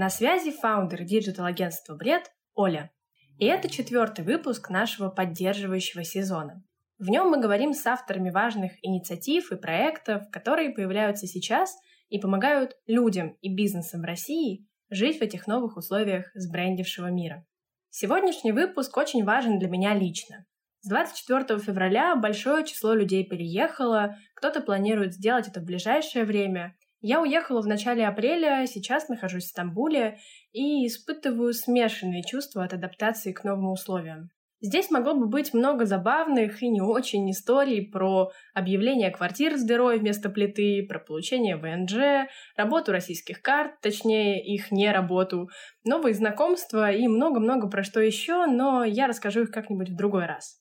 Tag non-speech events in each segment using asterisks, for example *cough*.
На связи founder digital-агентства «Бред» Оля. И это четвертый выпуск нашего поддерживающего сезона. В нем мы говорим с авторами важных инициатив и проектов, которые появляются сейчас и помогают людям и бизнесам России жить в этих новых условиях сбрендившего мира. Сегодняшний выпуск очень важен для меня лично. С 24 февраля большое число людей переехало, кто-то планирует сделать это в ближайшее время. Я уехала в начале апреля, сейчас нахожусь в Стамбуле и испытываю смешанные чувства от адаптации к новым условиям. Здесь могло бы быть много забавных и не очень историй про объявление квартир с дырой вместо плиты, про получение ВНЖ, работу российских карт, точнее их не работу, новые знакомства и много-много про что еще, но я расскажу их как-нибудь в другой раз.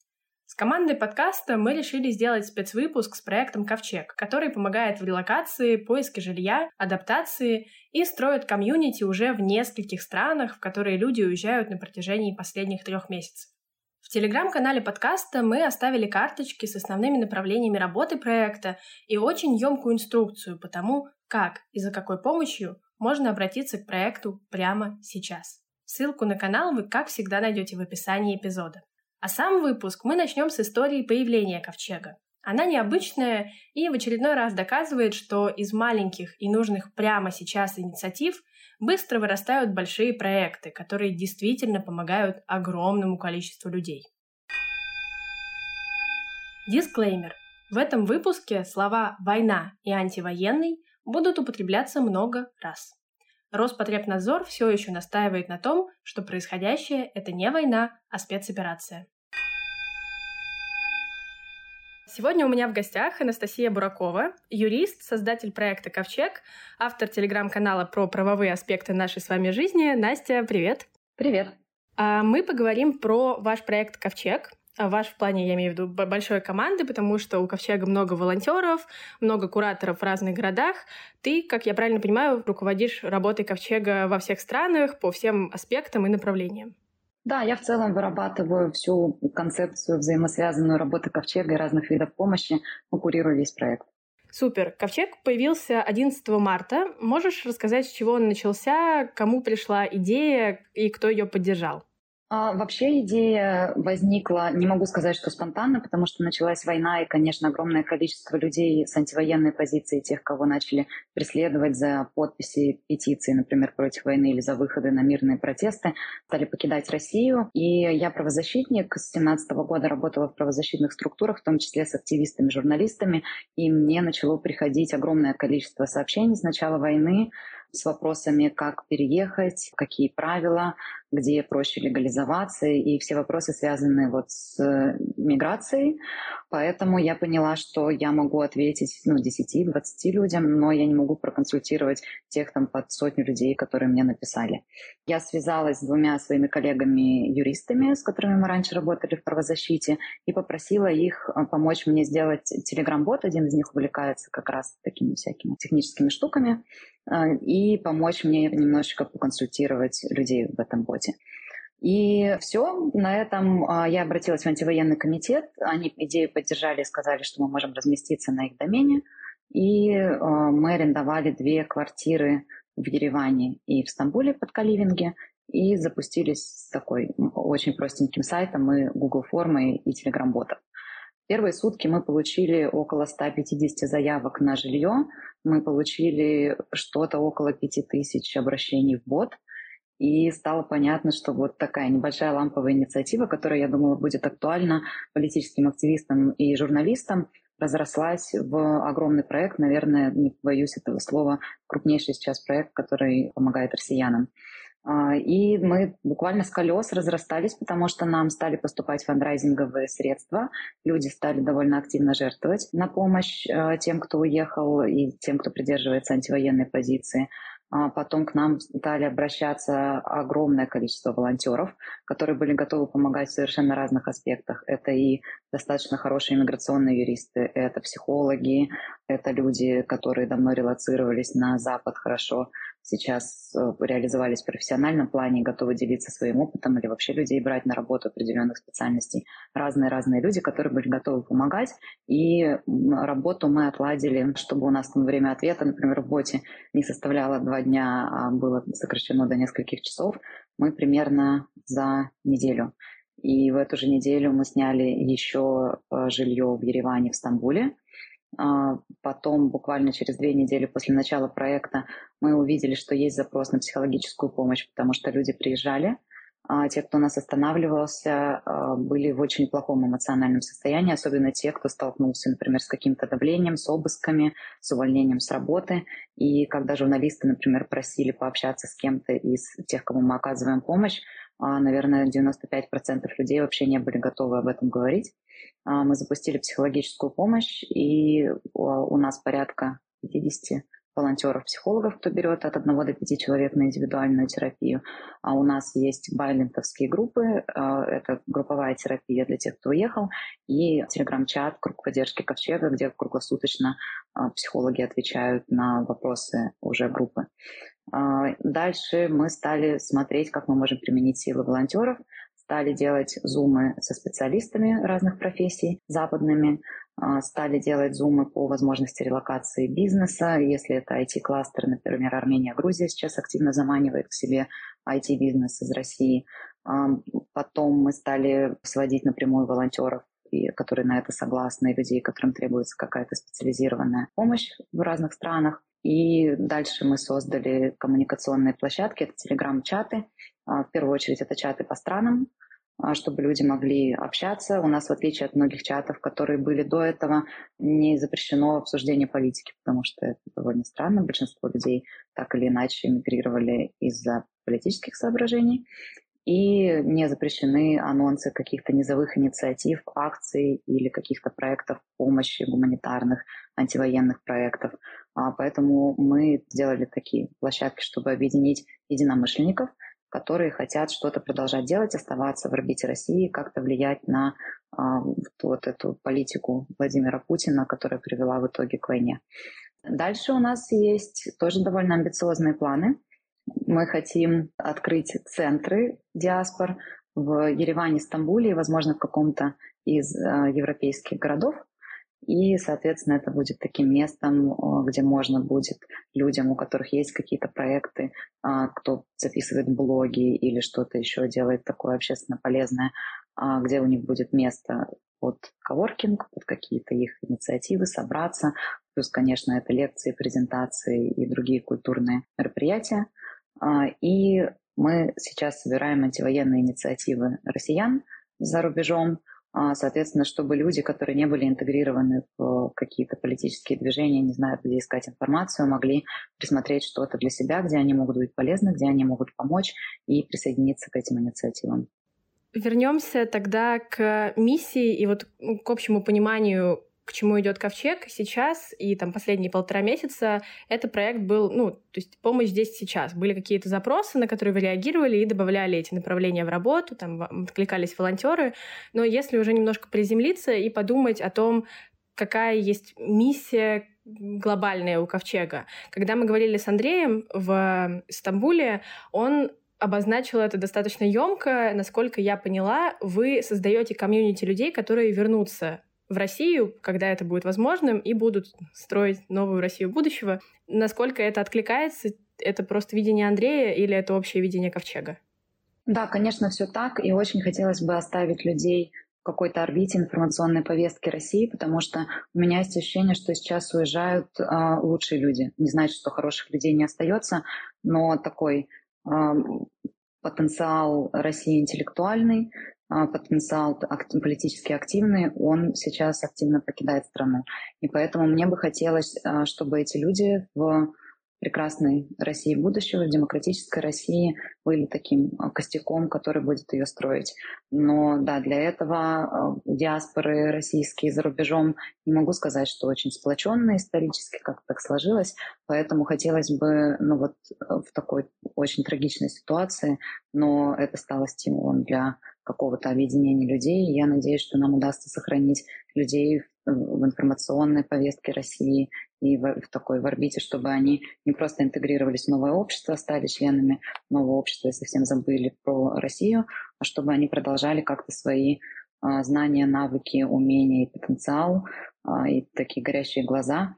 С командой подкаста мы решили сделать спецвыпуск с проектом «Ковчег», который помогает в релокации, поиске жилья, адаптации и строит комьюнити уже в нескольких странах, в которые люди уезжают на протяжении последних трех месяцев. В телеграм-канале подкаста мы оставили карточки с основными направлениями работы проекта и очень емкую инструкцию по тому, как и за какой помощью можно обратиться к проекту прямо сейчас. Ссылку на канал вы, как всегда, найдете в описании эпизода. А сам выпуск мы начнем с истории появления ковчега. Она необычная и в очередной раз доказывает, что из маленьких и нужных прямо сейчас инициатив быстро вырастают большие проекты, которые действительно помогают огромному количеству людей. Дисклеймер. В этом выпуске слова «война» и «антивоенный» будут употребляться много раз. Роспотребнадзор все еще настаивает на том, что происходящее – это не война, а спецоперация. Сегодня у меня в гостях Анастасия Буракова, юрист, создатель проекта «Ковчег», автор телеграм-канала про правовые аспекты нашей с вами жизни. Настя, привет! Привет! А мы поговорим про ваш проект «Ковчег», ваш в плане, я имею в виду, большой команды, потому что у Ковчега много волонтеров, много кураторов в разных городах. Ты, как я правильно понимаю, руководишь работой Ковчега во всех странах по всем аспектам и направлениям. Да, я в целом вырабатываю всю концепцию взаимосвязанную работы Ковчега и разных видов помощи, курирую весь проект. Супер. Ковчег появился 11 марта. Можешь рассказать, с чего он начался, кому пришла идея и кто ее поддержал? А, вообще идея возникла, не могу сказать, что спонтанно, потому что началась война, и, конечно, огромное количество людей с антивоенной позиции, тех, кого начали преследовать за подписи петиции, например, против войны или за выходы на мирные протесты, стали покидать Россию. И я правозащитник, с 2017 года работала в правозащитных структурах, в том числе с активистами, журналистами, и мне начало приходить огромное количество сообщений с начала войны, с вопросами, как переехать, какие правила, где проще легализоваться, и все вопросы, связанные вот с э, миграцией. Поэтому я поняла, что я могу ответить ну, 10-20 людям, но я не могу проконсультировать тех там под сотню людей, которые мне написали. Я связалась с двумя своими коллегами-юристами, с которыми мы раньше работали в правозащите, и попросила их э, помочь мне сделать телеграм-бот. Один из них увлекается как раз такими всякими техническими штуками. Э, и помочь мне немножечко поконсультировать людей в этом боте. И все, на этом а, я обратилась в антивоенный комитет. Они идею поддержали и сказали, что мы можем разместиться на их домене. И а, мы арендовали две квартиры в Ереване и в Стамбуле под Каливинге. И запустились с такой очень простеньким сайтом и Google формы и Telegram ботов. Первые сутки мы получили около 150 заявок на жилье. Мы получили что-то около 5000 обращений в бот. И стало понятно, что вот такая небольшая ламповая инициатива, которая, я думала, будет актуальна политическим активистам и журналистам, разрослась в огромный проект, наверное, не боюсь этого слова, крупнейший сейчас проект, который помогает россиянам. А, и мы буквально с колес разрастались, потому что нам стали поступать фандрайзинговые средства. Люди стали довольно активно жертвовать на помощь а, тем, кто уехал и тем, кто придерживается антивоенной позиции. А потом к нам стали обращаться огромное количество волонтеров, которые были готовы помогать в совершенно разных аспектах. Это и достаточно хорошие иммиграционные юристы, это психологи, это люди, которые давно релацировались на Запад хорошо, сейчас э, реализовались в профессиональном плане готовы делиться своим опытом или вообще людей брать на работу определенных специальностей. Разные-разные люди, которые были готовы помогать. И работу мы отладили, чтобы у нас там время ответа, например, в боте не составляло два дня, а было сокращено до нескольких часов. Мы примерно за неделю. И в эту же неделю мы сняли еще э, жилье в Ереване, в Стамбуле. А, потом, буквально через две недели после начала проекта, мы увидели, что есть запрос на психологическую помощь, потому что люди приезжали, а те, кто нас останавливался, а, были в очень плохом эмоциональном состоянии, особенно те, кто столкнулся, например, с каким-то давлением, с обысками, с увольнением с работы. И когда журналисты, например, просили пообщаться с кем-то из тех, кому мы оказываем помощь, наверное, 95% людей вообще не были готовы об этом говорить. А, мы запустили психологическую помощь, и у нас порядка 50 волонтеров-психологов, кто берет от одного до пяти человек на индивидуальную терапию. А у нас есть байлентовские группы, а, это групповая терапия для тех, кто уехал, и телеграм-чат, круг поддержки Ковчега, где круглосуточно психологи отвечают на вопросы уже группы. А, дальше мы стали смотреть, как мы можем применить силы волонтеров, стали делать зумы со специалистами разных профессий западными, а, стали делать зумы по возможности релокации бизнеса. Если это IT-кластер, например, Армения, Грузия сейчас активно заманивает к себе IT-бизнес из России. А, потом мы стали сводить напрямую волонтеров которые на это согласны, и людей, которым требуется какая-то специализированная помощь в разных странах. И дальше мы создали коммуникационные площадки, это телеграм-чаты. А, в первую очередь это чаты по странам, а, чтобы люди могли общаться. У нас, в отличие от многих чатов, которые были до этого, не запрещено обсуждение политики, потому что это довольно странно. Большинство людей так или иначе эмигрировали из-за политических соображений и не запрещены анонсы каких-то низовых инициатив, акций или каких-то проектов помощи гуманитарных, антивоенных проектов. А, поэтому мы сделали такие площадки, чтобы объединить единомышленников, которые хотят что-то продолжать делать, оставаться в орбите России, как-то влиять на а, вот эту политику Владимира Путина, которая привела в итоге к войне. Дальше у нас есть тоже довольно амбициозные планы – мы хотим открыть центры диаспор в Ереване, Стамбуле и, возможно, в каком-то из э, европейских городов. И, соответственно, это будет таким местом, где можно будет людям, у которых есть какие-то проекты, а, кто записывает блоги или что-то еще делает такое общественно полезное, а, где у них будет место под коворкинг, под какие-то их инициативы, собраться. Плюс, конечно, это лекции, презентации и другие культурные мероприятия. А, и мы сейчас собираем антивоенные инициативы россиян за рубежом, а, соответственно, чтобы люди, которые не были интегрированы в какие-то политические движения, не знают, где искать информацию, могли присмотреть что-то для себя, где они могут быть полезны, где они могут помочь и присоединиться к этим инициативам. Вернемся тогда к миссии и вот к общему пониманию к чему идет ковчег сейчас и там последние полтора месяца, это проект был, ну, то есть помощь здесь сейчас. Были какие-то запросы, на которые вы реагировали и добавляли эти направления в работу, там откликались волонтеры. Но если уже немножко приземлиться и подумать о том, какая есть миссия глобальная у Ковчега. Когда мы говорили с Андреем в Стамбуле, он обозначил это достаточно емко. Насколько я поняла, вы создаете комьюнити людей, которые вернутся в Россию, когда это будет возможным, и будут строить новую Россию будущего. Насколько это откликается? Это просто видение Андрея или это общее видение Ковчега? Да, конечно, все так. И очень хотелось бы оставить людей в какой-то орбите информационной повестки России, потому что у меня есть ощущение, что сейчас уезжают э, лучшие люди. Не значит, что хороших людей не остается, но такой э, потенциал России интеллектуальный, потенциал политически активный, он сейчас активно покидает страну. И поэтому мне бы хотелось, а, чтобы эти люди в прекрасной России будущего, демократической России были таким а, костяком, который будет ее строить. Но да, для этого диаспоры российские за рубежом не могу сказать, что очень сплоченные исторически, как так сложилось. Поэтому хотелось бы, ну вот в такой очень трагичной ситуации, но это стало стимулом для какого-то объединения людей. Я надеюсь, что нам удастся сохранить людей в информационной повестке России и в, в такой в орбите, чтобы они не просто интегрировались в новое общество, стали членами нового общества и совсем забыли про Россию, а чтобы они продолжали как-то свои а, знания, навыки, умения и потенциал, а, и такие горящие глаза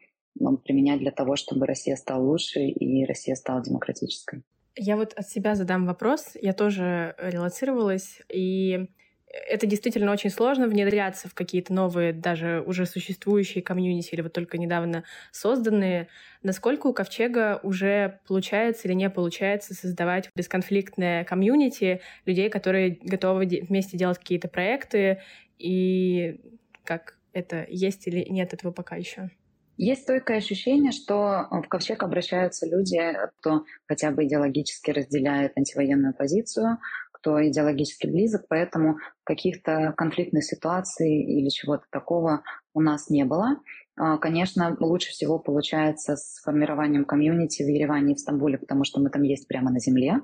применять для того, чтобы Россия стала лучше и Россия стала демократической. Я вот от себя задам вопрос. Я тоже релацировалась, и это действительно очень сложно внедряться в какие-то новые, даже уже существующие комьюнити или вот только недавно созданные. Насколько у Ковчега уже получается или не получается создавать бесконфликтное комьюнити людей, которые готовы вместе делать какие-то проекты, и как это есть или нет этого пока еще? Есть стойкое ощущение, что в Ковчег обращаются люди, кто хотя бы идеологически разделяет антивоенную позицию, кто идеологически близок, поэтому каких-то конфликтных ситуаций или чего-то такого у нас не было. А, конечно, лучше всего получается с формированием комьюнити в Ереване и в Стамбуле, потому что мы там есть прямо на земле,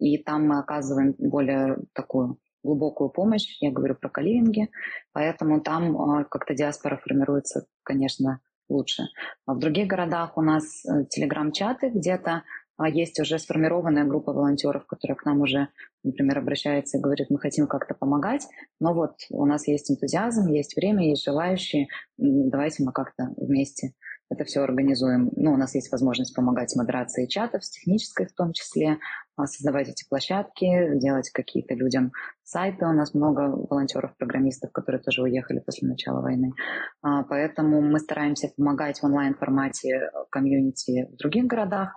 и там мы оказываем более такую глубокую помощь. Я говорю про каливинги, поэтому там а, как-то диаспора формируется, конечно, лучше. А в других городах у нас э, телеграм-чаты где-то, а есть уже сформированная группа волонтеров, которая к нам уже, например, обращается и говорит, мы хотим как-то помогать, но вот у нас есть энтузиазм, есть время, есть желающие, давайте мы как-то вместе это все организуем. Ну, у нас есть возможность помогать с модерацией чатов, с технической в том числе, создавать эти площадки, делать какие-то людям сайты. У нас много волонтеров-программистов, которые тоже уехали после начала войны. А, поэтому мы стараемся помогать в онлайн-формате комьюнити в других городах,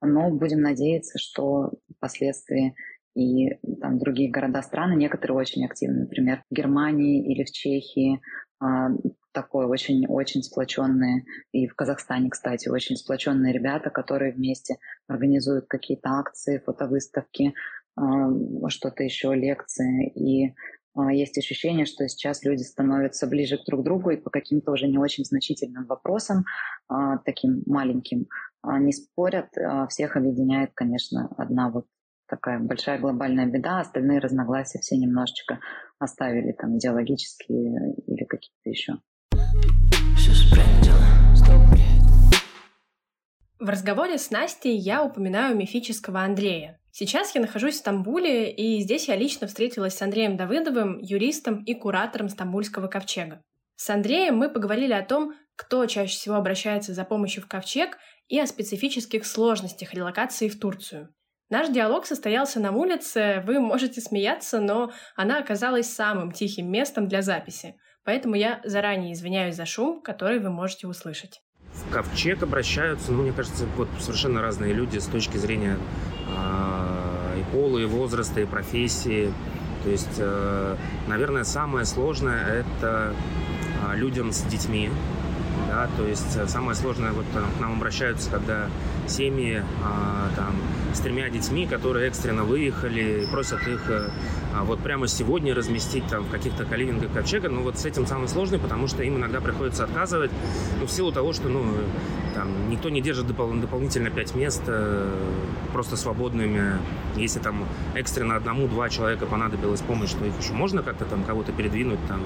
но будем надеяться, что впоследствии и там другие города страны, некоторые очень активны, например, в Германии или в Чехии, а, такой очень-очень сплоченные, и в Казахстане, кстати, очень сплоченные ребята, которые вместе организуют какие-то акции, фотовыставки, а, что-то еще, лекции. И а, есть ощущение, что сейчас люди становятся ближе к друг другу и по каким-то уже не очень значительным вопросам, таким маленьким, не спорят. Всех объединяет, конечно, одна вот такая большая глобальная беда, остальные разногласия все немножечко оставили там идеологические или какие-то еще. В разговоре с Настей я упоминаю мифического Андрея. Сейчас я нахожусь в Стамбуле, и здесь я лично встретилась с Андреем Давыдовым, юристом и куратором Стамбульского ковчега. С Андреем мы поговорили о том, кто чаще всего обращается за помощью в ковчег и о специфических сложностях релокации в Турцию. Наш диалог состоялся на улице, вы можете смеяться, но она оказалась самым тихим местом для записи – Поэтому я заранее извиняюсь за шум, который вы можете услышать. В ковчег обращаются, ну, мне кажется, вот совершенно разные люди с точки зрения э, и пола, и возраста, и профессии. То есть, э, наверное, самое сложное – это э, людям с детьми. Да, то есть э, самое сложное, вот э, к нам обращаются, когда семьи э, там, с тремя детьми, которые экстренно выехали, просят их э, а вот прямо сегодня разместить там в каких-то каливингах ковчега, ну вот с этим самое сложное, потому что им иногда приходится отказывать, ну в силу того, что, ну, там, никто не держит допол- дополнительно пять мест э, просто свободными. Если там экстренно одному-два человека понадобилась помощь, то их еще можно как-то там кого-то передвинуть, там,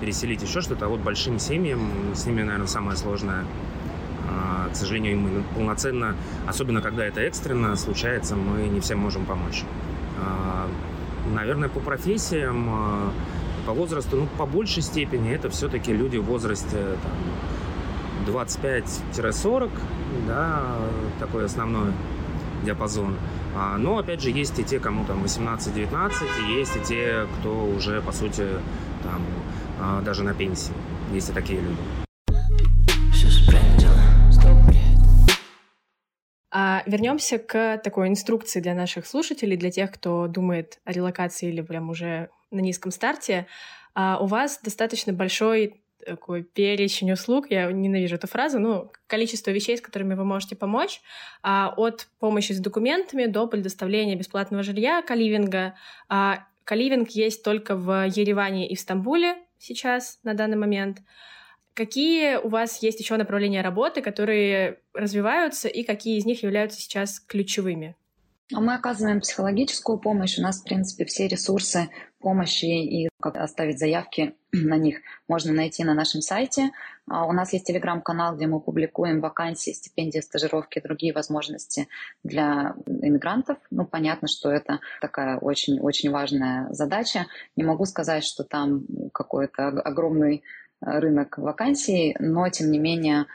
переселить, еще что-то. А вот большим семьям, с ними, наверное, самое сложное к сожалению, мы полноценно, особенно когда это экстренно случается, мы не всем можем помочь. А, наверное, по профессиям, а, по возрасту, ну, по большей степени это все-таки люди в возрасте там, 25-40, да, такой основной диапазон. А, но, опять же, есть и те, кому там 18-19, и есть и те, кто уже, по сути, там, даже на пенсии. Есть и такие люди. А вернемся к такой инструкции для наших слушателей, для тех, кто думает о релокации или прям уже на низком старте. А у вас достаточно большой такой перечень услуг, я ненавижу эту фразу, ну, количество вещей, с которыми вы можете помочь, а, от помощи с документами до предоставления бесплатного жилья, каливинга. А, каливинг есть только в Ереване и в Стамбуле сейчас, на данный момент. Какие у вас есть еще направления работы, которые развиваются, и какие из них являются сейчас ключевыми? А мы оказываем психологическую помощь. У нас, в принципе, все ресурсы помощи и как оставить заявки *clears throat* на них можно найти на нашем сайте. А у нас есть телеграм-канал, где мы публикуем вакансии, стипендии, стажировки, другие возможности для иммигрантов. Ну, понятно, что это такая очень-очень важная задача. Не могу сказать, что там какой-то огромный рынок вакансий, но, тем не менее,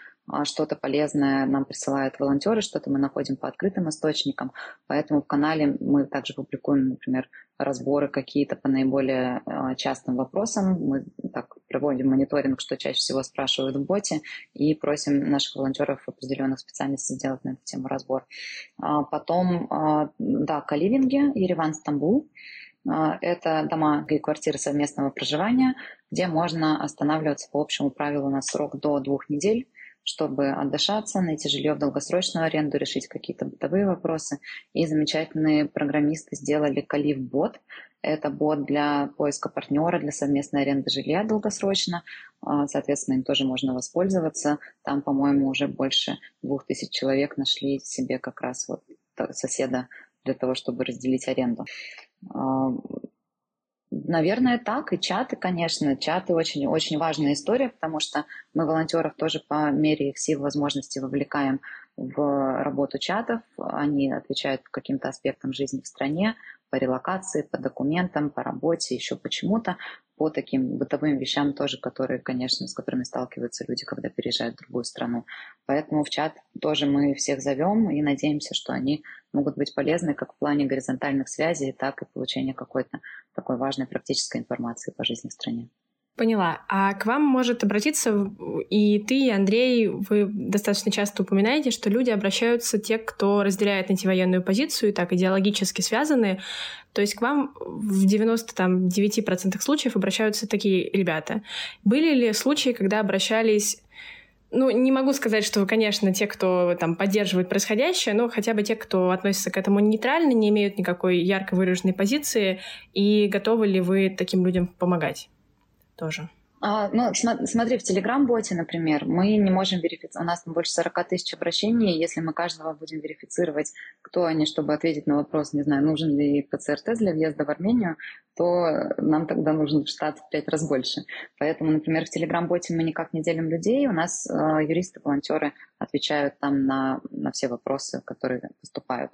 что-то полезное нам присылают волонтеры, что-то мы находим по открытым источникам. Поэтому в канале мы также публикуем, например, разборы какие-то по наиболее а, частым вопросам. Мы так проводим мониторинг, что чаще всего спрашивают в боте, и просим наших волонтеров определенных специальностей сделать на эту тему разбор. А, потом, да, каливинги, Ереван, Стамбул. Это дома и квартиры совместного проживания, где можно останавливаться по общему правилу на срок до двух недель чтобы отдышаться, найти жилье в долгосрочную аренду, решить какие-то бытовые вопросы. И замечательные программисты сделали Калиф-бот. Это бот для поиска партнера, для совместной аренды жилья долгосрочно. А, соответственно, им тоже можно воспользоваться. Там, по-моему, уже больше двух тысяч человек нашли себе как раз вот соседа для того, чтобы разделить аренду. Наверное, так. И чаты, конечно. Чаты очень, очень важная история, потому что мы волонтеров тоже по мере их сил возможности вовлекаем в работу чатов. Они отвечают по каким-то аспектам жизни в стране, по релокации, по документам, по работе, еще почему-то, по таким бытовым вещам тоже, которые, конечно, с которыми сталкиваются люди, когда переезжают в другую страну. Поэтому в чат тоже мы всех зовем и надеемся, что они могут быть полезны как в плане горизонтальных связей, так и получения какой-то такой важной практической информации по жизни в стране. Поняла. А к вам может обратиться и ты, и Андрей, вы достаточно часто упоминаете, что люди обращаются те, кто разделяет антивоенную позицию и так идеологически связаны. То есть к вам в 99% случаев обращаются такие ребята. Были ли случаи, когда обращались ну, не могу сказать, что, конечно, те, кто там поддерживает происходящее, но хотя бы те, кто относится к этому нейтрально, не имеют никакой ярко выраженной позиции, и готовы ли вы таким людям помогать? Тоже? А, ну, смотри, в Telegram-боте, например, мы не можем верифицировать, у нас там больше 40 тысяч обращений, если мы каждого будем верифицировать, кто они, чтобы ответить на вопрос, не знаю, нужен ли ПЦР-тест для въезда в Армению, то нам тогда нужен штат в пять раз больше. Поэтому, например, в Телеграм-боте мы никак не делим людей, у нас э, юристы, волонтеры отвечают там на, на все вопросы, которые поступают.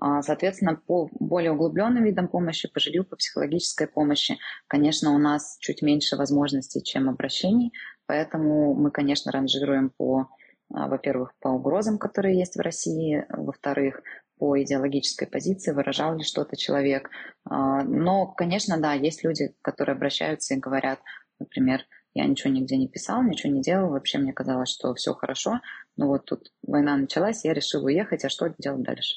А, соответственно, по более углубленным видам помощи, по жилью, по психологической помощи, конечно, у нас чуть меньше возможностей, чем обращений, поэтому мы, конечно, ранжируем по а, во-первых, по угрозам, которые есть в России, во-вторых, по идеологической позиции, выражал ли что-то человек. А, но, конечно, да, есть люди, которые обращаются и говорят, например, я ничего нигде не писал, ничего не делал, вообще мне казалось, что все хорошо, но вот тут война началась, я решил уехать, а что делать дальше?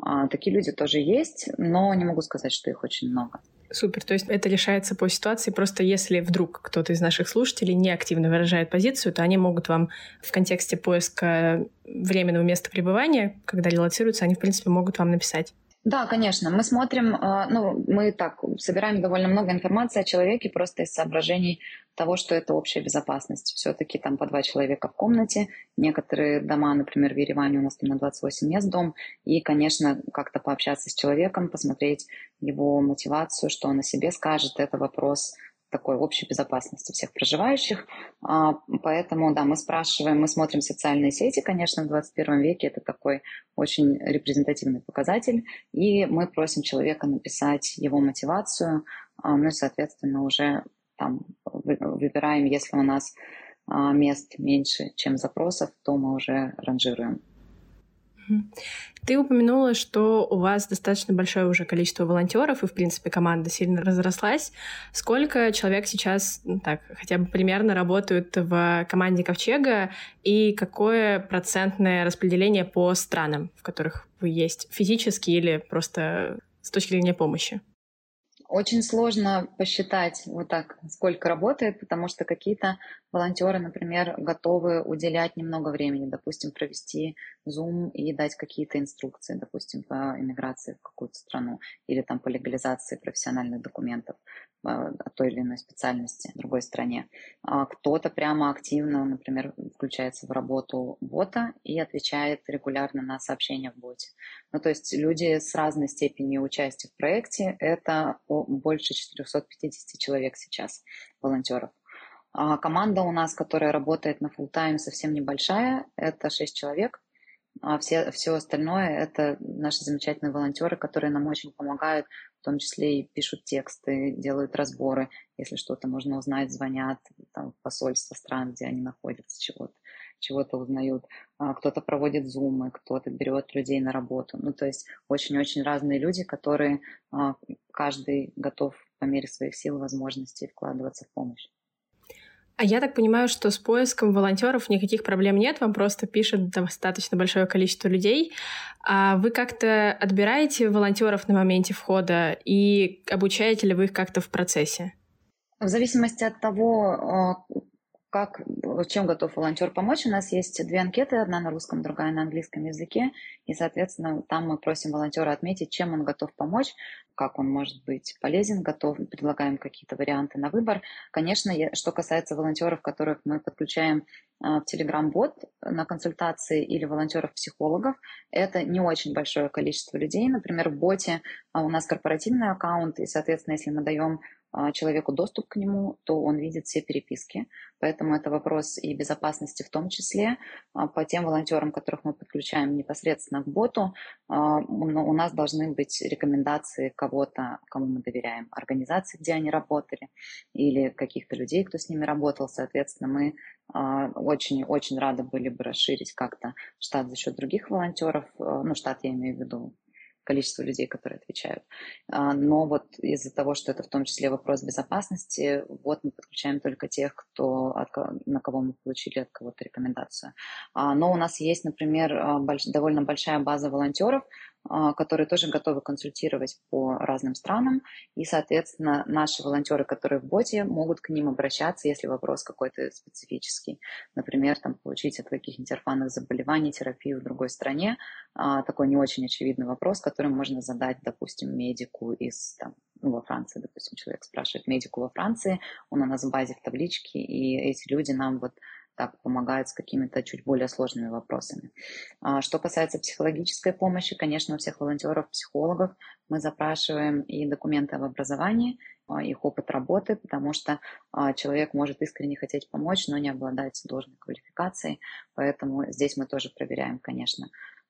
А, такие люди тоже есть, но не могу сказать, что их очень много. Супер. То есть это решается по ситуации. Просто если вдруг кто-то из наших слушателей не активно выражает позицию, то они могут вам в контексте поиска временного места пребывания, когда релацируются, они, в принципе, могут вам написать. Да, конечно. Мы смотрим, а, ну, мы так собираем довольно много информации о человеке просто из соображений того, что это общая безопасность. Все-таки там по два человека в комнате. Некоторые дома, например, в Ереване у нас там на 28 мест дом. И, конечно, как-то пообщаться с человеком, посмотреть его мотивацию, что он о себе скажет. Это вопрос такой общей безопасности всех проживающих. А, поэтому, да, мы спрашиваем, мы смотрим социальные сети, конечно, в 21 веке это такой очень репрезентативный показатель, и мы просим человека написать его мотивацию, а, ну и, соответственно, уже там выбираем, если у нас а, мест меньше, чем запросов, то мы уже ранжируем. Ты упомянула, что у вас достаточно большое уже количество волонтеров, и, в принципе, команда сильно разрослась. Сколько человек сейчас, ну, так, хотя бы примерно работают в команде Ковчега, и какое процентное распределение по странам, в которых вы есть физически или просто с точки зрения помощи? Очень сложно посчитать вот так, сколько работает, потому что какие-то волонтеры, например, готовы уделять немного времени, допустим, провести Zoom и дать какие-то инструкции, допустим, по иммиграции в какую-то страну или там по легализации профессиональных документов о той или иной специальности в другой стране. А кто-то прямо активно, например, включается в работу бота и отвечает регулярно на сообщения в боте. Ну, то есть люди с разной степенью участия в проекте, это больше 450 человек сейчас, волонтеров. А команда у нас, которая работает на full тайм совсем небольшая, это 6 человек. А все, все остальное – это наши замечательные волонтеры, которые нам очень помогают, в том числе и пишут тексты, делают разборы. Если что-то можно узнать, звонят там, в посольство стран, где они находятся, чего-то чего-то узнают. А кто-то проводит зумы, кто-то берет людей на работу. Ну, то есть очень-очень разные люди, которые а, каждый готов по мере своих сил и возможностей вкладываться в помощь. А я так понимаю, что с поиском волонтеров никаких проблем нет, вам просто пишет достаточно большое количество людей. А вы как-то отбираете волонтеров на моменте входа и обучаете ли вы их как-то в процессе? В зависимости от того, а, как, чем готов волонтер помочь. У нас есть две анкеты, одна на русском, другая на английском языке. И, соответственно, там мы просим волонтера отметить, чем он готов помочь, как он может быть полезен, готов, предлагаем какие-то варианты на выбор. Конечно, что касается волонтеров, которых мы подключаем а, в Telegram-бот на консультации или волонтеров-психологов, это не очень большое количество людей. Например, в боте а, у нас корпоративный аккаунт, и, соответственно, если мы даем человеку доступ к нему, то он видит все переписки. Поэтому это вопрос и безопасности в том числе. А, по тем волонтерам, которых мы подключаем непосредственно к боту, а, у нас должны быть рекомендации кого-то, кому мы доверяем, организации, где они работали, или каких-то людей, кто с ними работал. Соответственно, мы очень-очень рады были бы расширить как-то штат за счет других волонтеров. Ну, штат я имею в виду количество людей, которые отвечают. А, но вот из-за того, что это в том числе вопрос безопасности, вот мы подключаем только тех, кто, от, на кого мы получили от кого-то рекомендацию. А, но у нас есть, например, а, больш, довольно большая база волонтеров, которые тоже готовы консультировать по разным странам. И, соответственно, наши волонтеры, которые в боте, могут к ним обращаться, если вопрос какой-то специфический. Например, там, получить от каких-нибудь орфанных заболеваний терапию в другой стране. А, такой не очень очевидный вопрос, который можно задать, допустим, медику из там, ну, во Франции, допустим, человек спрашивает медику во Франции, он у нас в базе в табличке, и эти люди нам вот так помогают с какими-то чуть более сложными вопросами. А, что касается психологической помощи, конечно, у всех волонтеров, психологов мы запрашиваем и документы об образовании, а, их опыт работы, потому что а, человек может искренне хотеть помочь, но не обладать должной квалификацией, поэтому здесь мы тоже проверяем, конечно.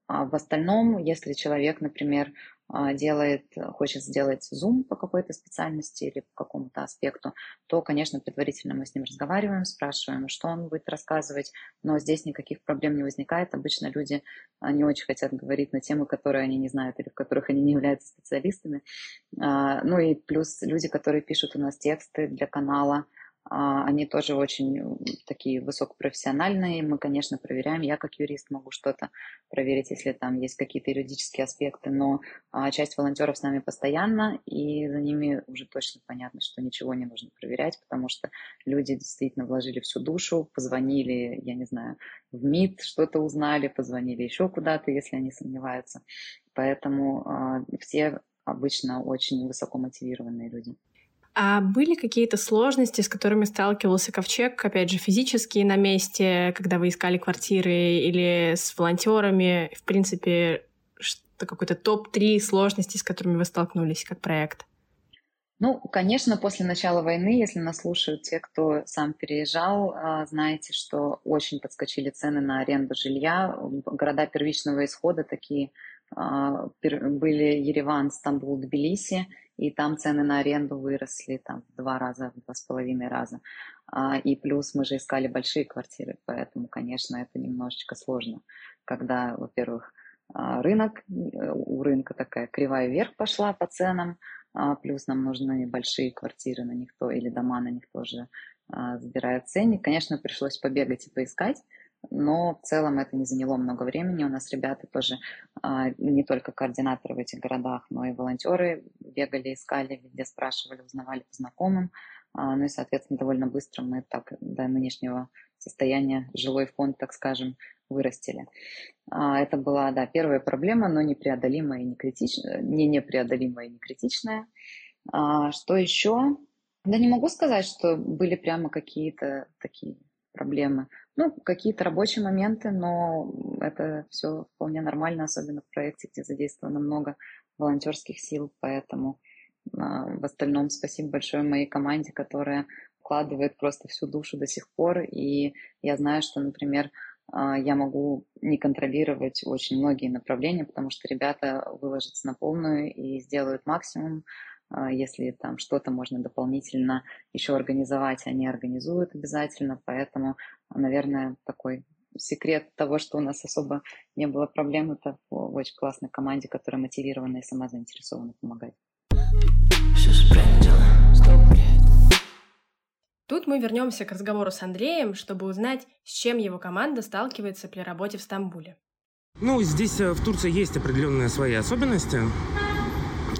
В остальном, если человек, например, а, делает, хочет сделать зум по какой-то специальности или по какому-то аспекту, то, конечно, предварительно мы с ним разговариваем, спрашиваем, что он будет рассказывать, но здесь никаких проблем не возникает. Обычно люди а, не очень хотят говорить на темы, которые они не знают или в которых они не являются специалистами. А, ну и плюс люди, которые пишут у нас тексты для канала, а, они тоже очень такие высокопрофессиональные. Мы, конечно, проверяем. Я как юрист могу что-то проверить, если там есть какие-то юридические аспекты, но а, часть волонтеров с нами постоянно, и за ними уже точно понятно, что ничего не нужно проверять, потому что люди действительно вложили всю душу, позвонили, я не знаю, в МИД, что-то узнали, позвонили еще куда-то, если они сомневаются. Поэтому а, все обычно очень высоко мотивированные люди. А были какие-то сложности, с которыми сталкивался Ковчег, опять же, физические на месте, когда вы искали квартиры или с волонтерами? В принципе, что какой-то топ-3 сложностей, с которыми вы столкнулись как проект? Ну, конечно, после начала войны, если нас слушают те, кто сам переезжал, а, знаете, что очень подскочили цены на аренду жилья. Города первичного исхода такие а, были Ереван, Стамбул, Тбилиси, и там цены на аренду выросли там в два раза, в два с половиной раза. А, и плюс мы же искали большие квартиры, поэтому, конечно, это немножечко сложно, когда, во-первых, а, рынок, у рынка такая кривая вверх пошла по ценам, а, плюс нам нужны большие квартиры на них то или дома на них тоже забирают ценник. Конечно, пришлось побегать и поискать, но в целом это не заняло много времени. У нас ребята тоже а, не только координаторы в этих городах, но и волонтеры бегали, искали, везде спрашивали, узнавали по знакомым. А, ну и, соответственно, довольно быстро мы так до нынешнего состояния жилой фонд, так скажем, вырастили. А, это была, да, первая проблема, но непреодолимая и не критичная, не непреодолимая и не критичная. Что еще? Да не могу сказать, что были прямо какие-то такие проблемы. Ну, какие-то рабочие моменты, но это все вполне нормально, особенно в проекте, где задействовано много волонтерских сил, поэтому а, в остальном спасибо большое моей команде, которая вкладывает просто всю душу до сих пор, и я знаю, что, например, а, я могу не контролировать очень многие направления, потому что ребята выложатся на полную и сделают максимум, если там что-то можно дополнительно еще организовать, они организуют обязательно. Поэтому, наверное, такой секрет того, что у нас особо не было проблем, это в очень классной команде, которая мотивирована и сама заинтересована помогать. Тут мы вернемся к разговору с Андреем, чтобы узнать, с чем его команда сталкивается при работе в Стамбуле. Ну, здесь э, в Турции есть определенные свои особенности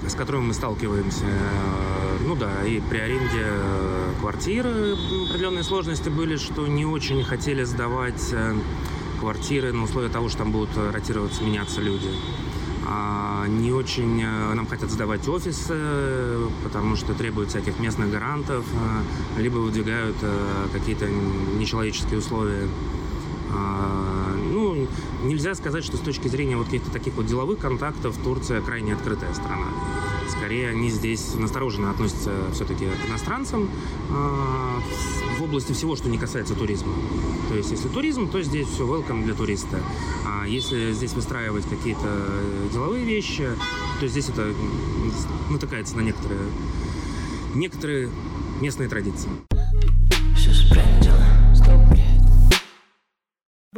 с которыми мы сталкиваемся. Ну да, и при аренде э, квартиры определенные сложности были, что не очень хотели сдавать э, квартиры на условии того, что там будут ротироваться, меняться люди. А не очень э, нам хотят сдавать офисы, потому что требуют всяких местных гарантов, либо выдвигают какие-то нечеловеческие условия. А, нельзя сказать, что с точки зрения вот каких-то таких вот деловых контактов Турция крайне открытая страна. Скорее, они здесь настороженно относятся все-таки к иностранцам э, в области всего, что не касается туризма. То есть, если туризм, то здесь все welcome для туриста. А если здесь выстраивать какие-то деловые вещи, то здесь это натыкается на некоторые, некоторые местные традиции.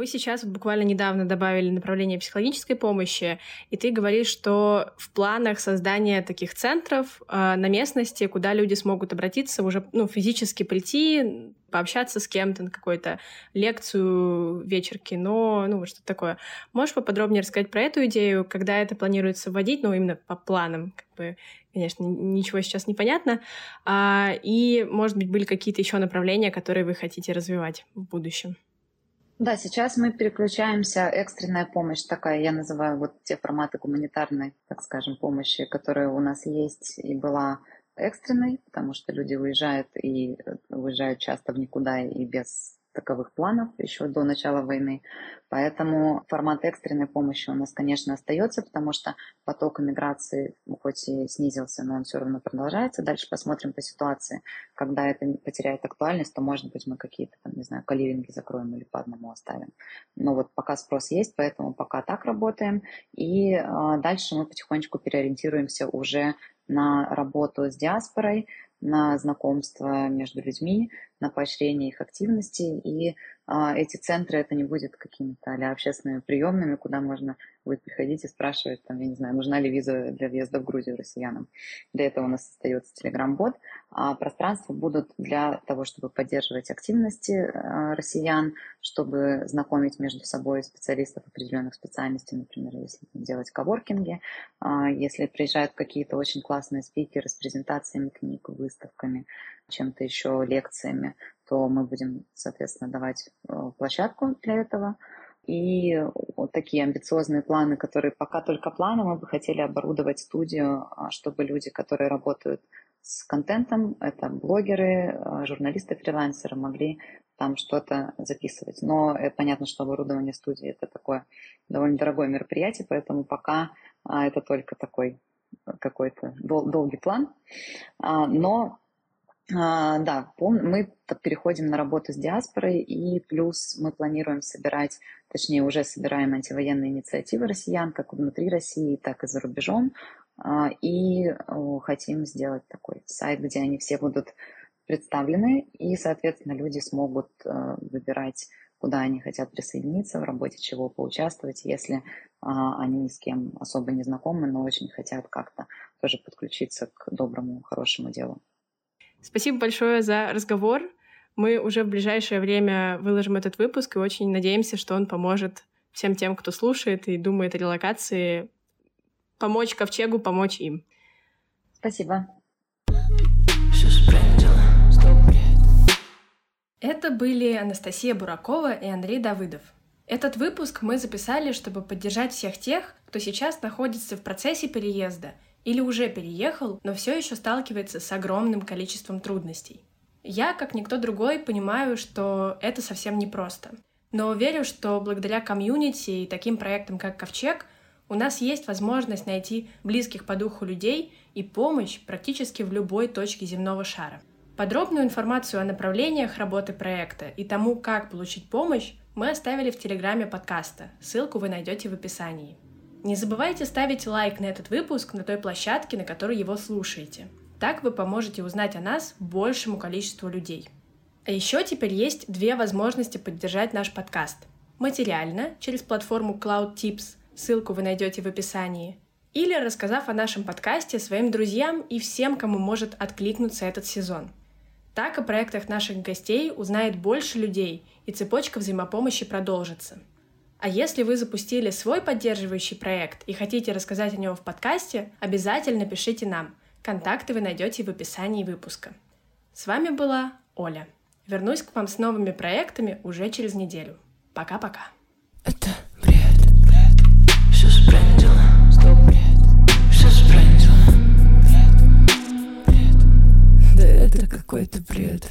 Вы сейчас буквально недавно добавили направление психологической помощи, и ты говоришь, что в планах создания таких центров э, на местности, куда люди смогут обратиться, уже ну, физически прийти, пообщаться с кем-то на какую-то лекцию, вечер кино, ну, что-то такое. Можешь поподробнее рассказать про эту идею, когда это планируется вводить, ну, именно по планам, как бы, конечно, ничего сейчас не понятно, а, и, может быть, были какие-то еще направления, которые вы хотите развивать в будущем? Да, сейчас мы переключаемся, экстренная помощь такая, я называю вот те форматы гуманитарной, так скажем, помощи, которые у нас есть и была экстренной, потому что люди уезжают и э, уезжают часто в никуда и без таковых планов еще до начала войны. Поэтому формат экстренной помощи у нас, конечно, остается, потому что поток иммиграции хоть и снизился, но он все равно продолжается. Дальше посмотрим по ситуации. Когда это потеряет актуальность, то, может быть, мы какие-то, там, не знаю, каливинги закроем или по одному оставим. Но вот пока спрос есть, поэтому пока так работаем. И э, дальше мы потихонечку переориентируемся уже на работу с диаспорой, на знакомство между людьми, на поощрение их активности. И а, эти центры, это не будет какими-то а общественными приемными, куда можно будет приходить и спрашивать, там, я не знаю, нужна ли виза для въезда в Грузию россиянам. Для этого у нас остается Telegram-бот. А пространства будут для того, чтобы поддерживать активности а, россиян, чтобы знакомить между собой специалистов определенных специальностей, например, если делать коворкинги, а, если приезжают какие-то очень классные спикеры с презентациями книг, выставками, чем-то еще, лекциями, то мы будем, соответственно, давать э, площадку для этого. И вот такие амбициозные планы, которые пока только планы, мы бы хотели оборудовать студию, а, чтобы люди, которые работают с контентом, это блогеры, а, журналисты, фрилансеры, могли там что-то записывать. Но это понятно, что оборудование студии это такое довольно дорогое мероприятие, поэтому пока а, это только такой какой-то дол- долгий план. Но а, да, мы переходим на работу с диаспорой, и плюс мы планируем собирать, точнее уже собираем антивоенные инициативы россиян, как внутри России, так и за рубежом, а, и хотим сделать такой сайт, где они все будут представлены, и, соответственно, люди смогут э, выбирать, куда они хотят присоединиться, в работе чего поучаствовать, если а, они ни с кем особо не знакомы, но очень хотят как-то тоже подключиться к доброму, хорошему делу. Спасибо большое за разговор. Мы уже в ближайшее время выложим этот выпуск и очень надеемся, что он поможет всем тем, кто слушает и думает о релокации, помочь Ковчегу, помочь им. Спасибо. Это были Анастасия Буракова и Андрей Давыдов. Этот выпуск мы записали, чтобы поддержать всех тех, кто сейчас находится в процессе переезда или уже переехал, но все еще сталкивается с огромным количеством трудностей. Я, как никто другой, понимаю, что это совсем непросто. Но верю, что благодаря комьюнити и таким проектам, как Ковчег, у нас есть возможность найти близких по духу людей и помощь практически в любой точке земного шара. Подробную информацию о направлениях работы проекта и тому, как получить помощь, мы оставили в телеграме подкаста. Ссылку вы найдете в описании. Не забывайте ставить лайк на этот выпуск на той площадке, на которой его слушаете. Так вы поможете узнать о нас большему количеству людей. А еще теперь есть две возможности поддержать наш подкаст. Материально, через платформу Cloud Tips, ссылку вы найдете в описании, или рассказав о нашем подкасте своим друзьям и всем, кому может откликнуться этот сезон. Так о проектах наших гостей узнает больше людей, и цепочка взаимопомощи продолжится. А если вы запустили свой поддерживающий проект и хотите рассказать о нем в подкасте, обязательно пишите нам – Контакты вы найдете в описании выпуска. С вами была Оля. Вернусь к вам с новыми проектами уже через неделю. Пока-пока. Это бред, бред. Все сбрендило. Стоп, бред. Все сбрендило. Бред, бред. Да это какой-то бред.